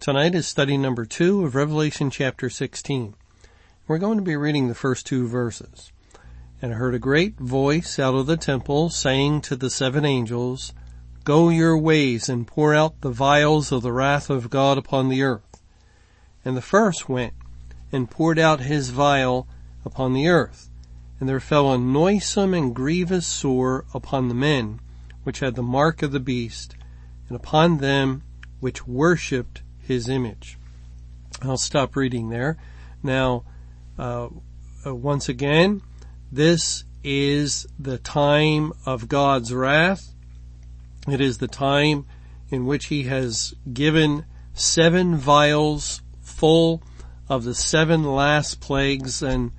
Tonight is study number two of Revelation chapter 16. We're going to be reading the first two verses. And I heard a great voice out of the temple saying to the seven angels, Go your ways and pour out the vials of the wrath of God upon the earth. And the first went and poured out his vial upon the earth. And there fell a noisome and grievous sore upon the men which had the mark of the beast and upon them which worshipped his image. I'll stop reading there. Now, uh, uh, once again, this is the time of God's wrath. It is the time in which he has given seven vials full of the seven last plagues and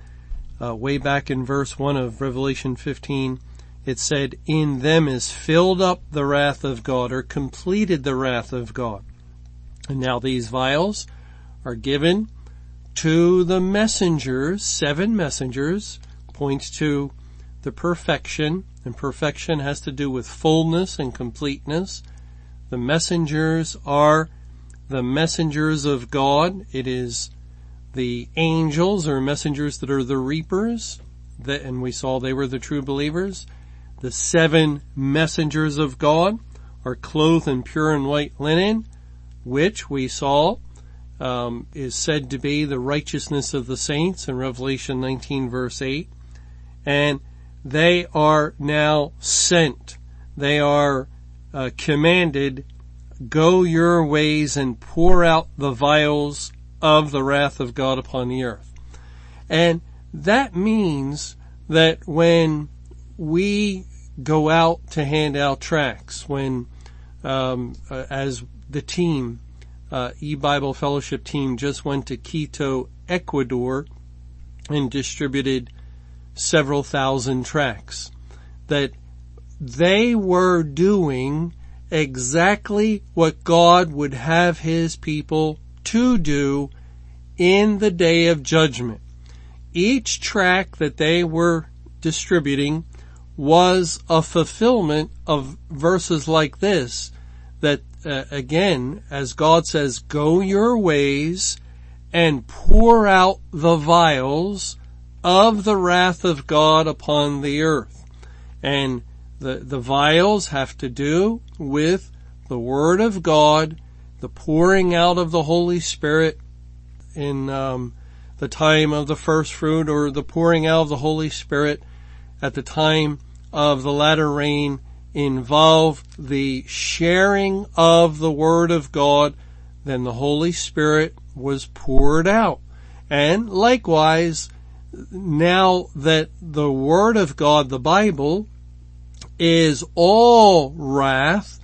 uh, way back in verse 1 of Revelation 15, it said, in them is filled up the wrath of God or completed the wrath of God. And now these vials are given to the messengers, seven messengers, points to the perfection, and perfection has to do with fullness and completeness. The messengers are the messengers of God. It is the angels or messengers that are the reapers, that, and we saw they were the true believers. The seven messengers of God are clothed in pure and white linen which we saw um, is said to be the righteousness of the saints in Revelation 19 verse 8. And they are now sent. They are uh, commanded, go your ways and pour out the vials of the wrath of God upon the earth. And that means that when we go out to hand out tracts, when um, uh, as the team, uh, e-Bible Fellowship team just went to Quito, Ecuador and distributed several thousand tracts that they were doing exactly what God would have his people to do in the day of judgment. Each tract that they were distributing was a fulfillment of verses like this that uh, again, as God says, go your ways and pour out the vials of the wrath of God upon the earth. And the, the vials have to do with the Word of God, the pouring out of the Holy Spirit in um, the time of the first fruit or the pouring out of the Holy Spirit at the time of the latter rain involve the sharing of the Word of God, then the Holy Spirit was poured out. And likewise, now that the Word of God, the Bible, is all wrath,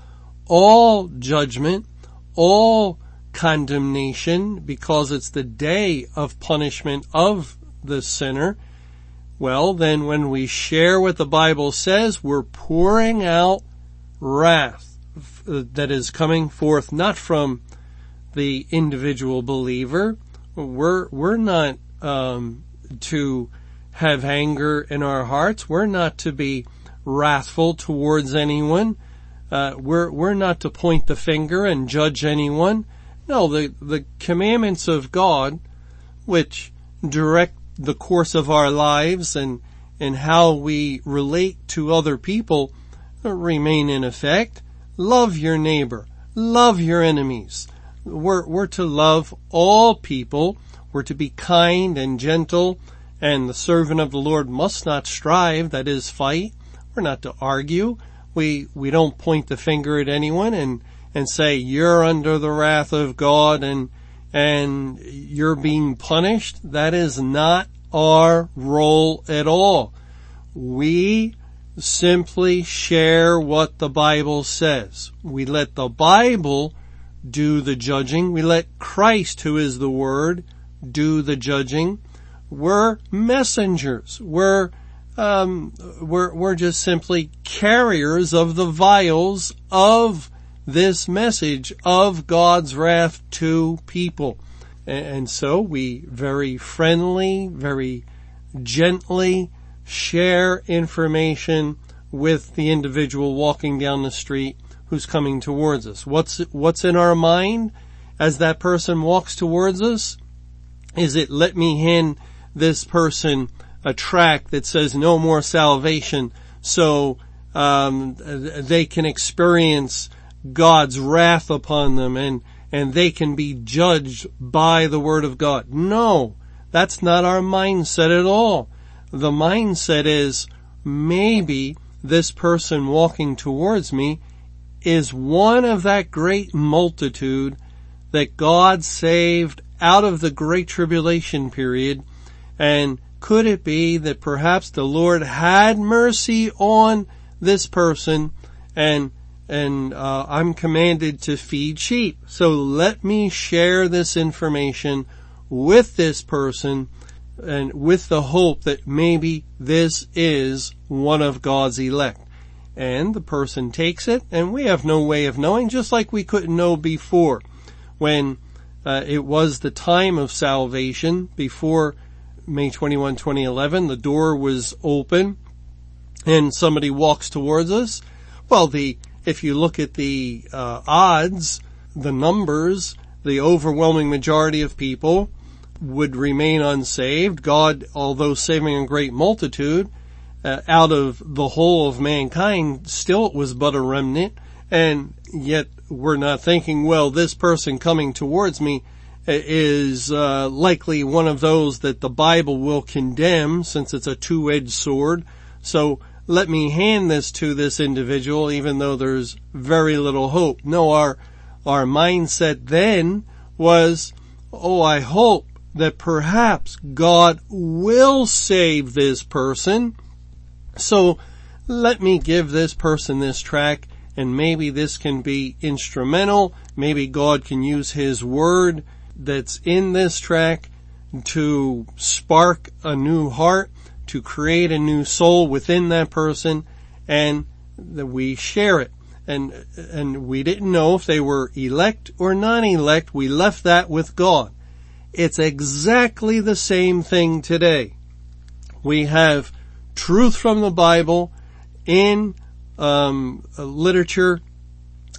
all judgment, all condemnation, because it's the day of punishment of the sinner, well, then when we share what the Bible says, we're pouring out wrath that is coming forth not from the individual believer. We're, we're not, um, to have anger in our hearts. We're not to be wrathful towards anyone. Uh, we're, we're not to point the finger and judge anyone. No, the, the commandments of God, which direct the course of our lives and, and how we relate to other people remain in effect. Love your neighbor. Love your enemies. We're, we're to love all people. We're to be kind and gentle and the servant of the Lord must not strive, that is fight. We're not to argue. We, we don't point the finger at anyone and, and say, you're under the wrath of God and, and you're being punished. That is not our role at all. We simply share what the Bible says. We let the Bible do the judging. We let Christ, who is the Word, do the judging. We're messengers. We're um, we're we're just simply carriers of the vials of this message of God's wrath to people. And so we very friendly, very gently share information with the individual walking down the street who's coming towards us. What's, what's in our mind as that person walks towards us? Is it let me hand this person a track that says no more salvation so um, they can experience God's wrath upon them and and they can be judged by the word of God. No, that's not our mindset at all. The mindset is maybe this person walking towards me is one of that great multitude that God saved out of the great tribulation period. And could it be that perhaps the Lord had mercy on this person and and uh, I'm commanded to feed sheep. So let me share this information with this person and with the hope that maybe this is one of God's elect. And the person takes it and we have no way of knowing, just like we couldn't know before when uh, it was the time of salvation before May 21, 2011, the door was open and somebody walks towards us. Well, the if you look at the uh, odds, the numbers, the overwhelming majority of people would remain unsaved. God, although saving a great multitude, uh, out of the whole of mankind, still it was but a remnant. And yet we're not thinking, well, this person coming towards me is uh, likely one of those that the Bible will condemn since it's a two-edged sword. So let me hand this to this individual even though there's very little hope. No, our, our mindset then was, oh, I hope that perhaps God will save this person. So let me give this person this track and maybe this can be instrumental. Maybe God can use his word that's in this track to spark a new heart to create a new soul within that person and that we share it. And, and we didn't know if they were elect or non-elect. We left that with God. It's exactly the same thing today. We have truth from the Bible in um, literature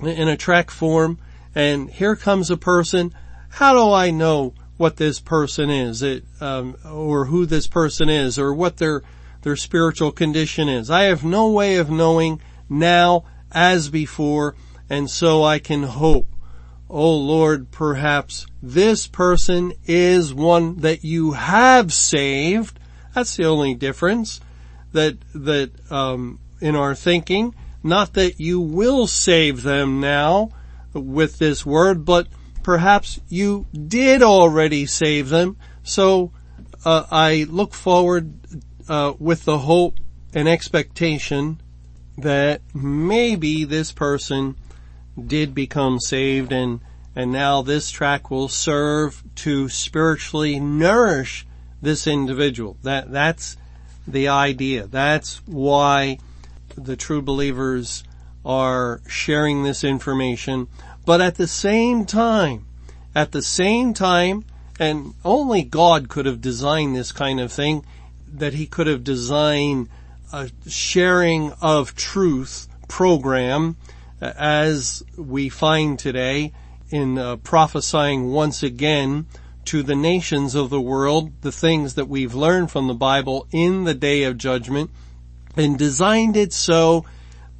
in a track form, and here comes a person. How do I know what this person is, it, um, or who this person is, or what their their spiritual condition is. I have no way of knowing now as before, and so I can hope. Oh Lord, perhaps this person is one that you have saved. That's the only difference that that um, in our thinking. Not that you will save them now with this word, but perhaps you did already save them. So uh, I look forward uh, with the hope and expectation that maybe this person did become saved and and now this track will serve to spiritually nourish this individual. That that's the idea. That's why the true believers are sharing this information but at the same time, at the same time, and only God could have designed this kind of thing, that he could have designed a sharing of truth program as we find today in uh, prophesying once again to the nations of the world the things that we've learned from the Bible in the day of judgment and designed it so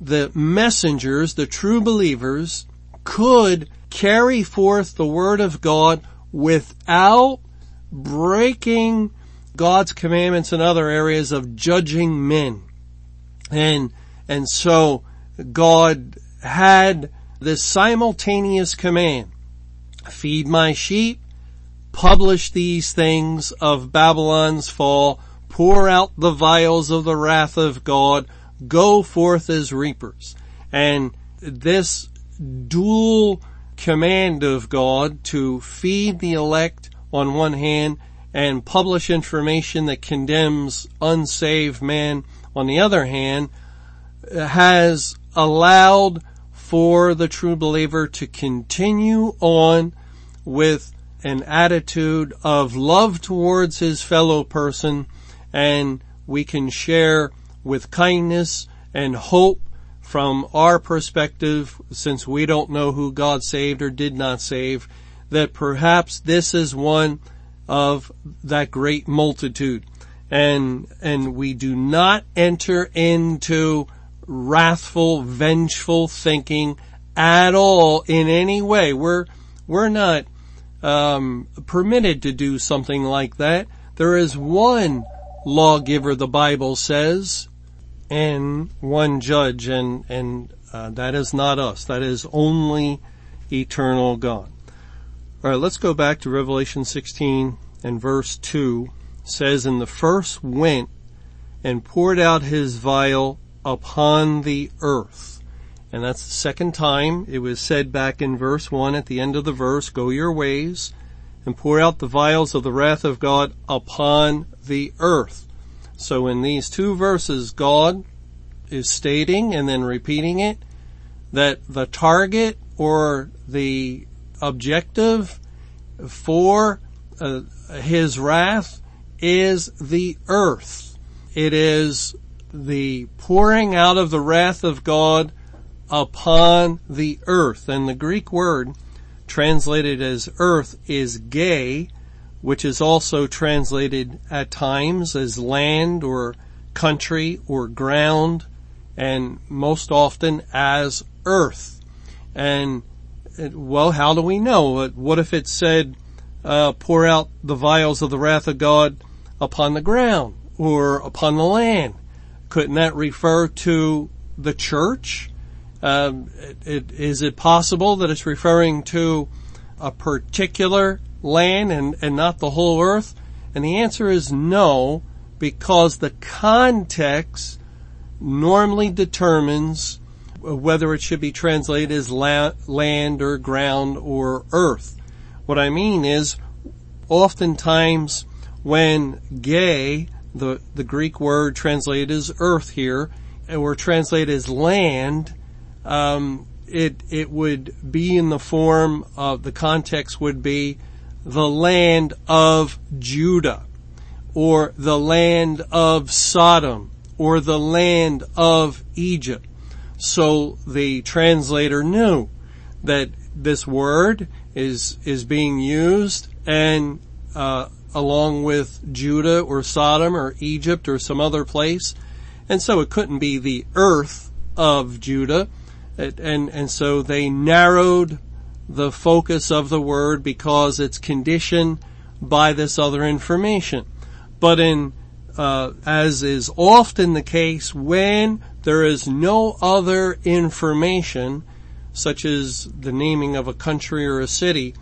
the messengers, the true believers, could carry forth the word of God without breaking God's commandments in other areas of judging men. And, and so God had this simultaneous command, feed my sheep, publish these things of Babylon's fall, pour out the vials of the wrath of God, go forth as reapers. And this dual command of God to feed the elect on one hand and publish information that condemns unsaved men on the other hand has allowed for the true believer to continue on with an attitude of love towards his fellow person and we can share with kindness and hope from our perspective, since we don't know who God saved or did not save, that perhaps this is one of that great multitude. And, and we do not enter into wrathful, vengeful thinking at all in any way. We're, we're not, um, permitted to do something like that. There is one lawgiver, the Bible says, and one judge, and, and, uh, that is not us. That is only eternal God. Alright, let's go back to Revelation 16 and verse 2 says, And the first went and poured out his vial upon the earth. And that's the second time it was said back in verse 1 at the end of the verse, Go your ways and pour out the vials of the wrath of God upon the earth. So in these two verses, God is stating and then repeating it that the target or the objective for uh, his wrath is the earth. It is the pouring out of the wrath of God upon the earth. And the Greek word translated as earth is gay, which is also translated at times as land or country or ground and most often as earth. And well, how do we know? What if it said, uh, pour out the vials of the wrath of God upon the ground or upon the land? Couldn't that refer to the church? Um, it, it, is it possible that it's referring to a particular land and, and not the whole earth? And the answer is no, because the context normally determines whether it should be translated as la- land or ground or earth. What I mean is, oftentimes when gay, the, the Greek word translated as earth here, or translated as land, um, it it would be in the form of the context would be the land of Judah, or the land of Sodom, or the land of Egypt. So the translator knew that this word is is being used and uh, along with Judah or Sodom or Egypt or some other place, and so it couldn't be the earth of Judah, and and so they narrowed the focus of the word because it's conditioned by this other information. But in uh, as is often the case when there is no other information, such as the naming of a country or a city,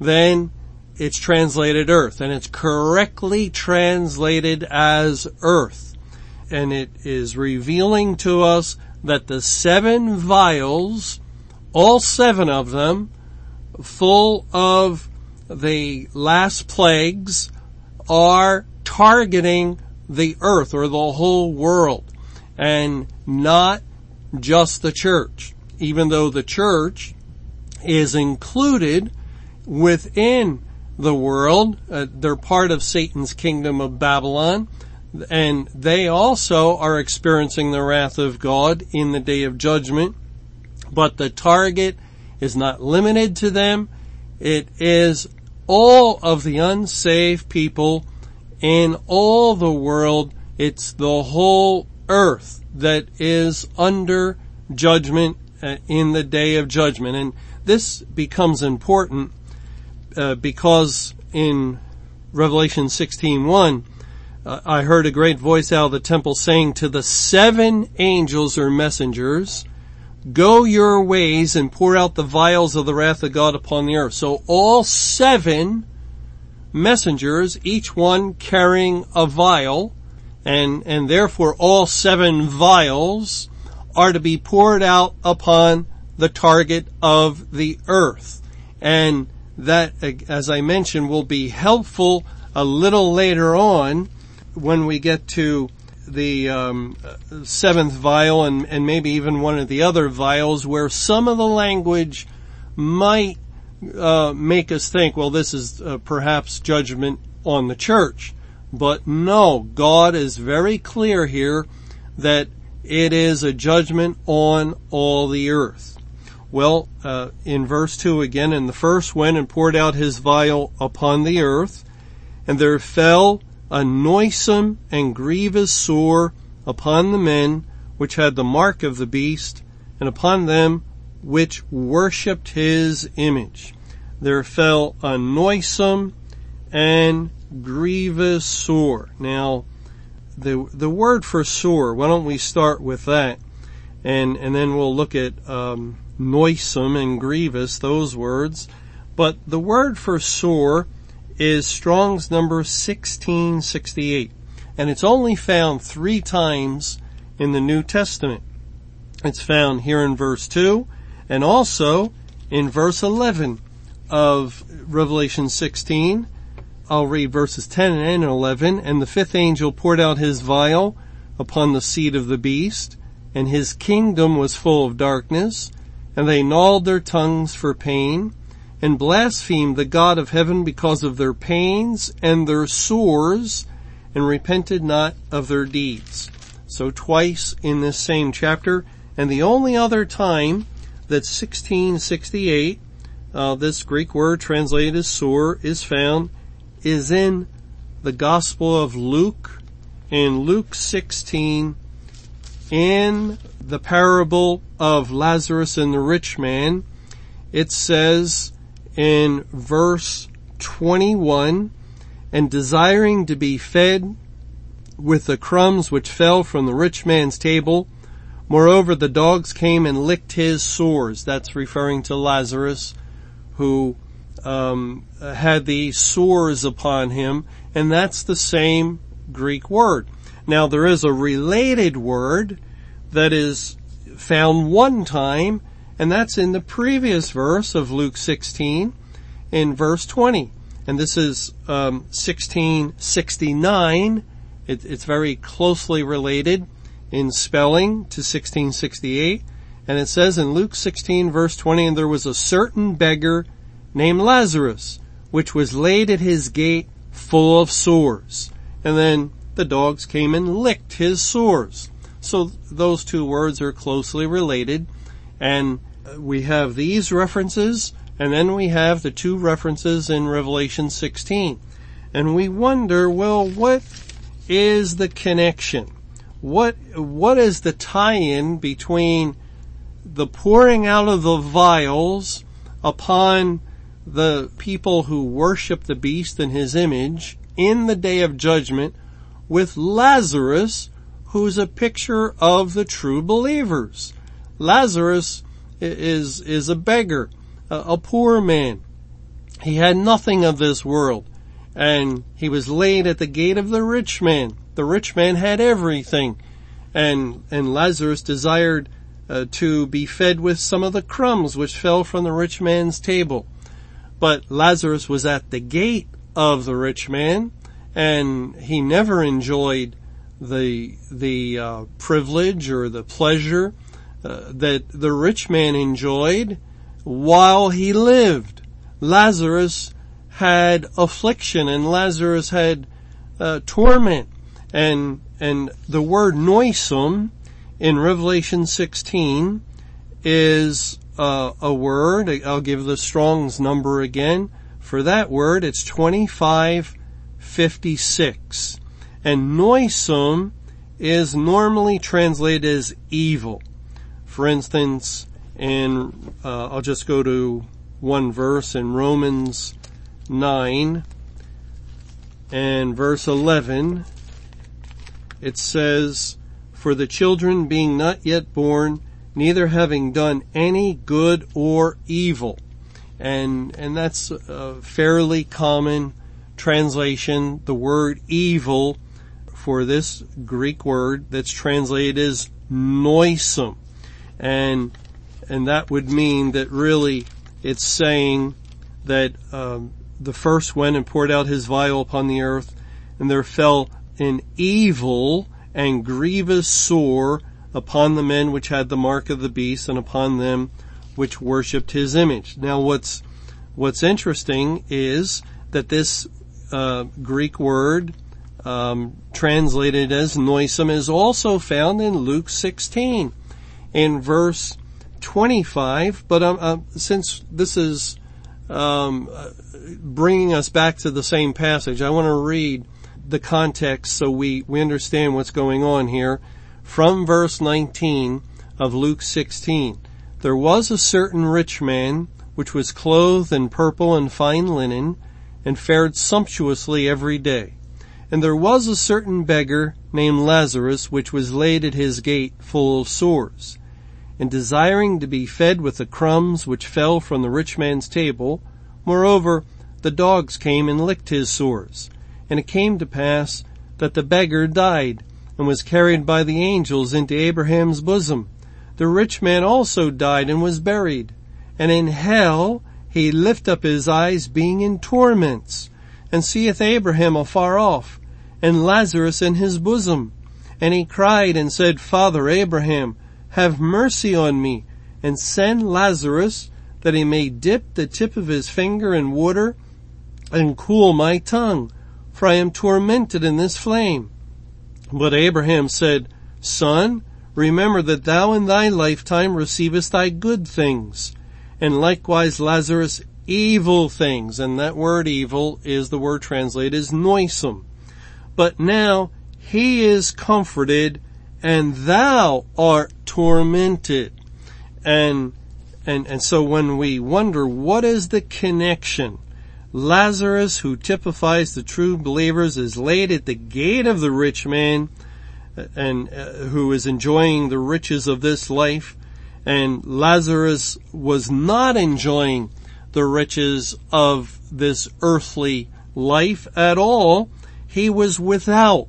then it's translated earth and it's correctly translated as earth. And it is revealing to us that the seven vials, all seven of them, full of the last plagues, are targeting the earth or the whole world and not just the church. Even though the church is included within the world, uh, they're part of Satan's kingdom of Babylon, and they also are experiencing the wrath of God in the day of judgment. But the target is not limited to them. It is all of the unsaved people in all the world. It's the whole earth that is under judgment uh, in the day of judgment. And this becomes important uh, because in Revelation 16:1 uh, I heard a great voice out of the temple saying to the seven angels or messengers, go your ways and pour out the vials of the wrath of God upon the earth. So all seven messengers, each one carrying a vial, and, and therefore all seven vials are to be poured out upon the target of the earth. And that, as I mentioned, will be helpful a little later on when we get to the um, seventh vial and, and maybe even one of the other vials where some of the language might uh, make us think, well, this is uh, perhaps judgment on the church. But no, God is very clear here that it is a judgment on all the earth. Well, uh, in verse 2 again, and the first went and poured out his vial upon the earth, and there fell a noisome and grievous sore upon the men which had the mark of the beast, and upon them which worshipped his image. There fell a noisome and grievous sore. Now, the the word for sore. Why don't we start with that, and and then we'll look at um, noisome and grievous those words. But the word for sore is Strong's number 1668, and it's only found three times in the New Testament. It's found here in verse 2 and also in verse 11 of Revelation 16. I'll read verses 10 and 11. And the fifth angel poured out his vial upon the seat of the beast, and his kingdom was full of darkness, and they gnawed their tongues for pain, and blasphemed the God of heaven because of their pains and their sores, and repented not of their deeds. So twice in this same chapter, and the only other time that 1668, uh, this Greek word translated as sore is found, is in the Gospel of Luke, in Luke 16, in the parable of Lazarus and the rich man, it says in verse 21, and desiring to be fed with the crumbs which fell from the rich man's table, moreover the dogs came and licked his sores. That's referring to Lazarus, who um, had the sores upon him, and that's the same Greek word. Now there is a related word that is found one time and that's in the previous verse of Luke 16 in verse 20. And this is um, 1669. It, it's very closely related in spelling to 1668. And it says in Luke 16 verse 20, and there was a certain beggar named Lazarus, which was laid at his gate full of sores. And then the dogs came and licked his sores. So those two words are closely related. And we have these references, and then we have the two references in Revelation 16. And we wonder, well, what is the connection? What, what is the tie-in between the pouring out of the vials upon the people who worship the beast and his image in the day of judgment with Lazarus, who's a picture of the true believers. Lazarus is, is a beggar, a, a poor man. He had nothing of this world and he was laid at the gate of the rich man. The rich man had everything and, and Lazarus desired uh, to be fed with some of the crumbs which fell from the rich man's table. But Lazarus was at the gate of the rich man and he never enjoyed the, the uh, privilege or the pleasure uh, that the rich man enjoyed while he lived. Lazarus had affliction and Lazarus had uh, torment and and the word noisome in Revelation 16 is uh, a word. I'll give the Strong's number again for that word. It's 2556. And noisome is normally translated as evil. For instance, in, uh, I'll just go to one verse in Romans 9 and verse 11. It says, For the children being not yet born, neither having done any good or evil. And, and that's a fairly common translation. The word evil for this Greek word that's translated as noisome and and that would mean that really it's saying that um, the first went and poured out his vial upon the earth, and there fell an evil and grievous sore upon the men which had the mark of the beast and upon them which worshipped his image. Now what's, what's interesting is that this uh, Greek word um, translated as noisome is also found in Luke 16 in verse 25. But um, uh, since this is um, bringing us back to the same passage, I want to read the context so we, we understand what's going on here from verse 19 of Luke 16. There was a certain rich man which was clothed in purple and fine linen and fared sumptuously every day. And there was a certain beggar named Lazarus which was laid at his gate full of sores. And desiring to be fed with the crumbs which fell from the rich man's table, moreover, the dogs came and licked his sores. And it came to pass that the beggar died and was carried by the angels into Abraham's bosom. The rich man also died and was buried. And in hell he lift up his eyes being in torments and seeth Abraham afar off and Lazarus in his bosom. And he cried and said, Father Abraham, have mercy on me and send Lazarus that he may dip the tip of his finger in water and cool my tongue for I am tormented in this flame. But Abraham said, Son, remember that thou in thy lifetime receivest thy good things, and likewise Lazarus evil things, and that word evil is the word translated as noisome. But now he is comforted and thou art tormented. And, and, and so when we wonder what is the connection Lazarus, who typifies the true believers, is laid at the gate of the rich man and uh, who is enjoying the riches of this life. And Lazarus was not enjoying the riches of this earthly life at all. He was without.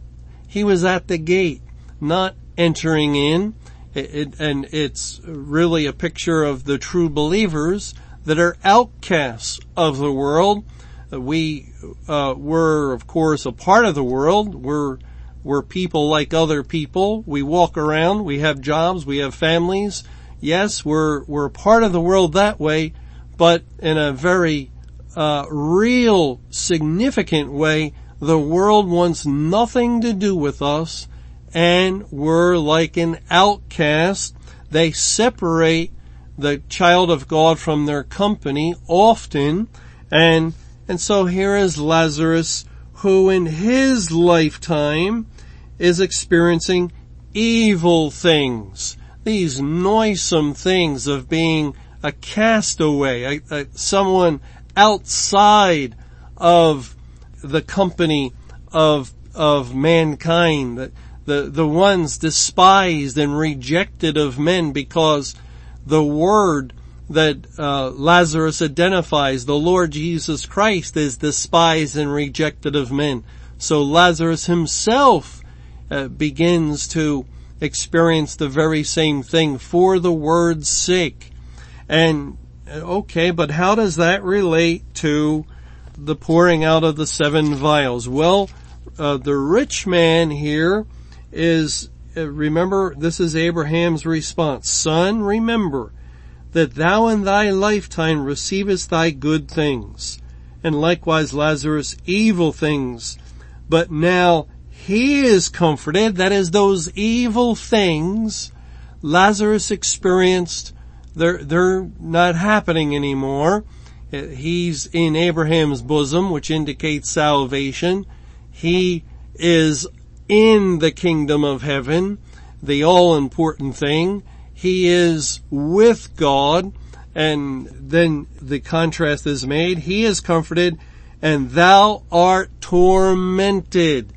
He was at the gate, not entering in. It, it, and it's really a picture of the true believers that are outcasts of the world we uh, were, of course, a part of the world. We're we're people like other people. We walk around. We have jobs. We have families. Yes, we're we're part of the world that way, but in a very uh, real, significant way, the world wants nothing to do with us, and we're like an outcast. They separate the child of God from their company often, and and so here is Lazarus who in his lifetime is experiencing evil things, these noisome things of being a castaway, a, a, someone outside of the company of, of mankind, the, the, ones despised and rejected of men because the word that uh, Lazarus identifies the Lord Jesus Christ is despised and rejected of men. So Lazarus himself uh, begins to experience the very same thing for the word's sake. And uh, okay, but how does that relate to the pouring out of the seven vials? Well, uh, the rich man here is, uh, remember, this is Abraham's response. Son, remember, that thou in thy lifetime receivest thy good things, and likewise Lazarus evil things. But now he is comforted, that is those evil things Lazarus experienced, they're, they're not happening anymore. He's in Abraham's bosom, which indicates salvation. He is in the kingdom of heaven, the all important thing he is with God, and then the contrast is made. He is comforted, and thou art tormented.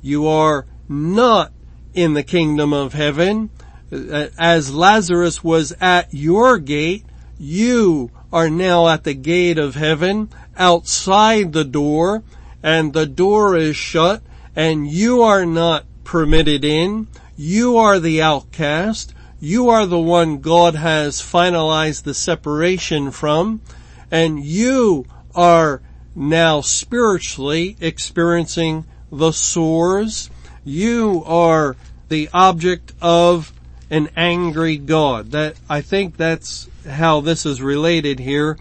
You are not in the kingdom of heaven. Uh, as Lazarus was at your gate, you are now at the gate of heaven, outside the door, and the door is shut, and you are not permitted in. You are the outcast. You are the one God has finalized the separation from, and you are now spiritually experiencing the sores. You are the object of an angry God. That, I think that's how this is related here.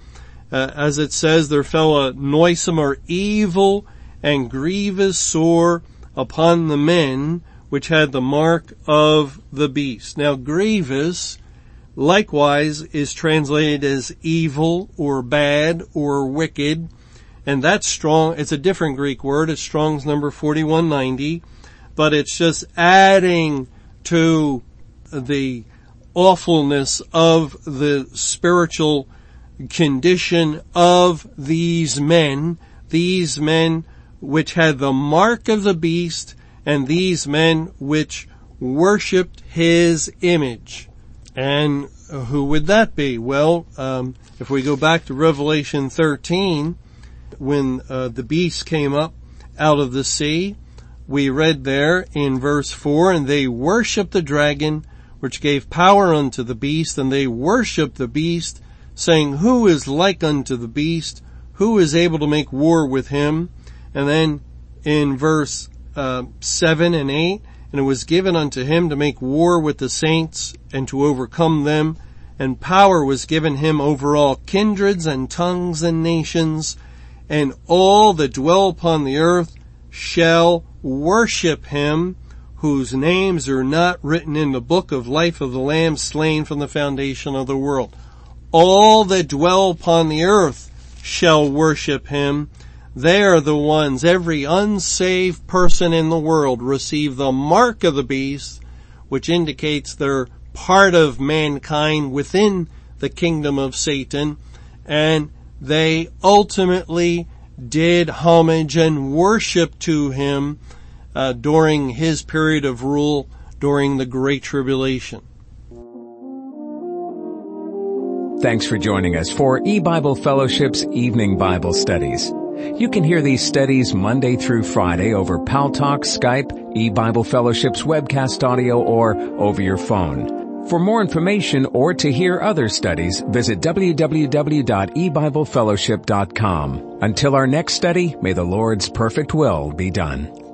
Uh, as it says, there fell a noisome or evil and grievous sore upon the men which had the mark of the beast. Now grievous likewise is translated as evil or bad or wicked. And that's strong. It's a different Greek word. It's Strong's number 4190, but it's just adding to the awfulness of the spiritual condition of these men, these men which had the mark of the beast and these men which worshipped his image. And who would that be? Well, um, if we go back to Revelation 13, when uh, the beast came up out of the sea, we read there in verse 4, and they worshipped the dragon, which gave power unto the beast, and they worshipped the beast, saying, Who is like unto the beast? Who is able to make war with him? And then in verse uh, 7 and 8, and it was given unto him to make war with the saints and to overcome them, and power was given him over all kindreds and tongues and nations, and all that dwell upon the earth shall worship him, whose names are not written in the book of life of the Lamb slain from the foundation of the world. All that dwell upon the earth shall worship him, they are the ones, every unsaved person in the world receive the mark of the beast, which indicates they're part of mankind within the kingdom of Satan, and they ultimately did homage and worship to him uh, during his period of rule during the Great Tribulation. Thanks for joining us for E-Bible Fellowship's Evening Bible Studies. You can hear these studies Monday through Friday over Paltalk, Skype, eBible Fellowship's webcast audio, or over your phone. For more information or to hear other studies, visit www.ebiblefellowship.com. Until our next study, may the Lord's perfect will be done.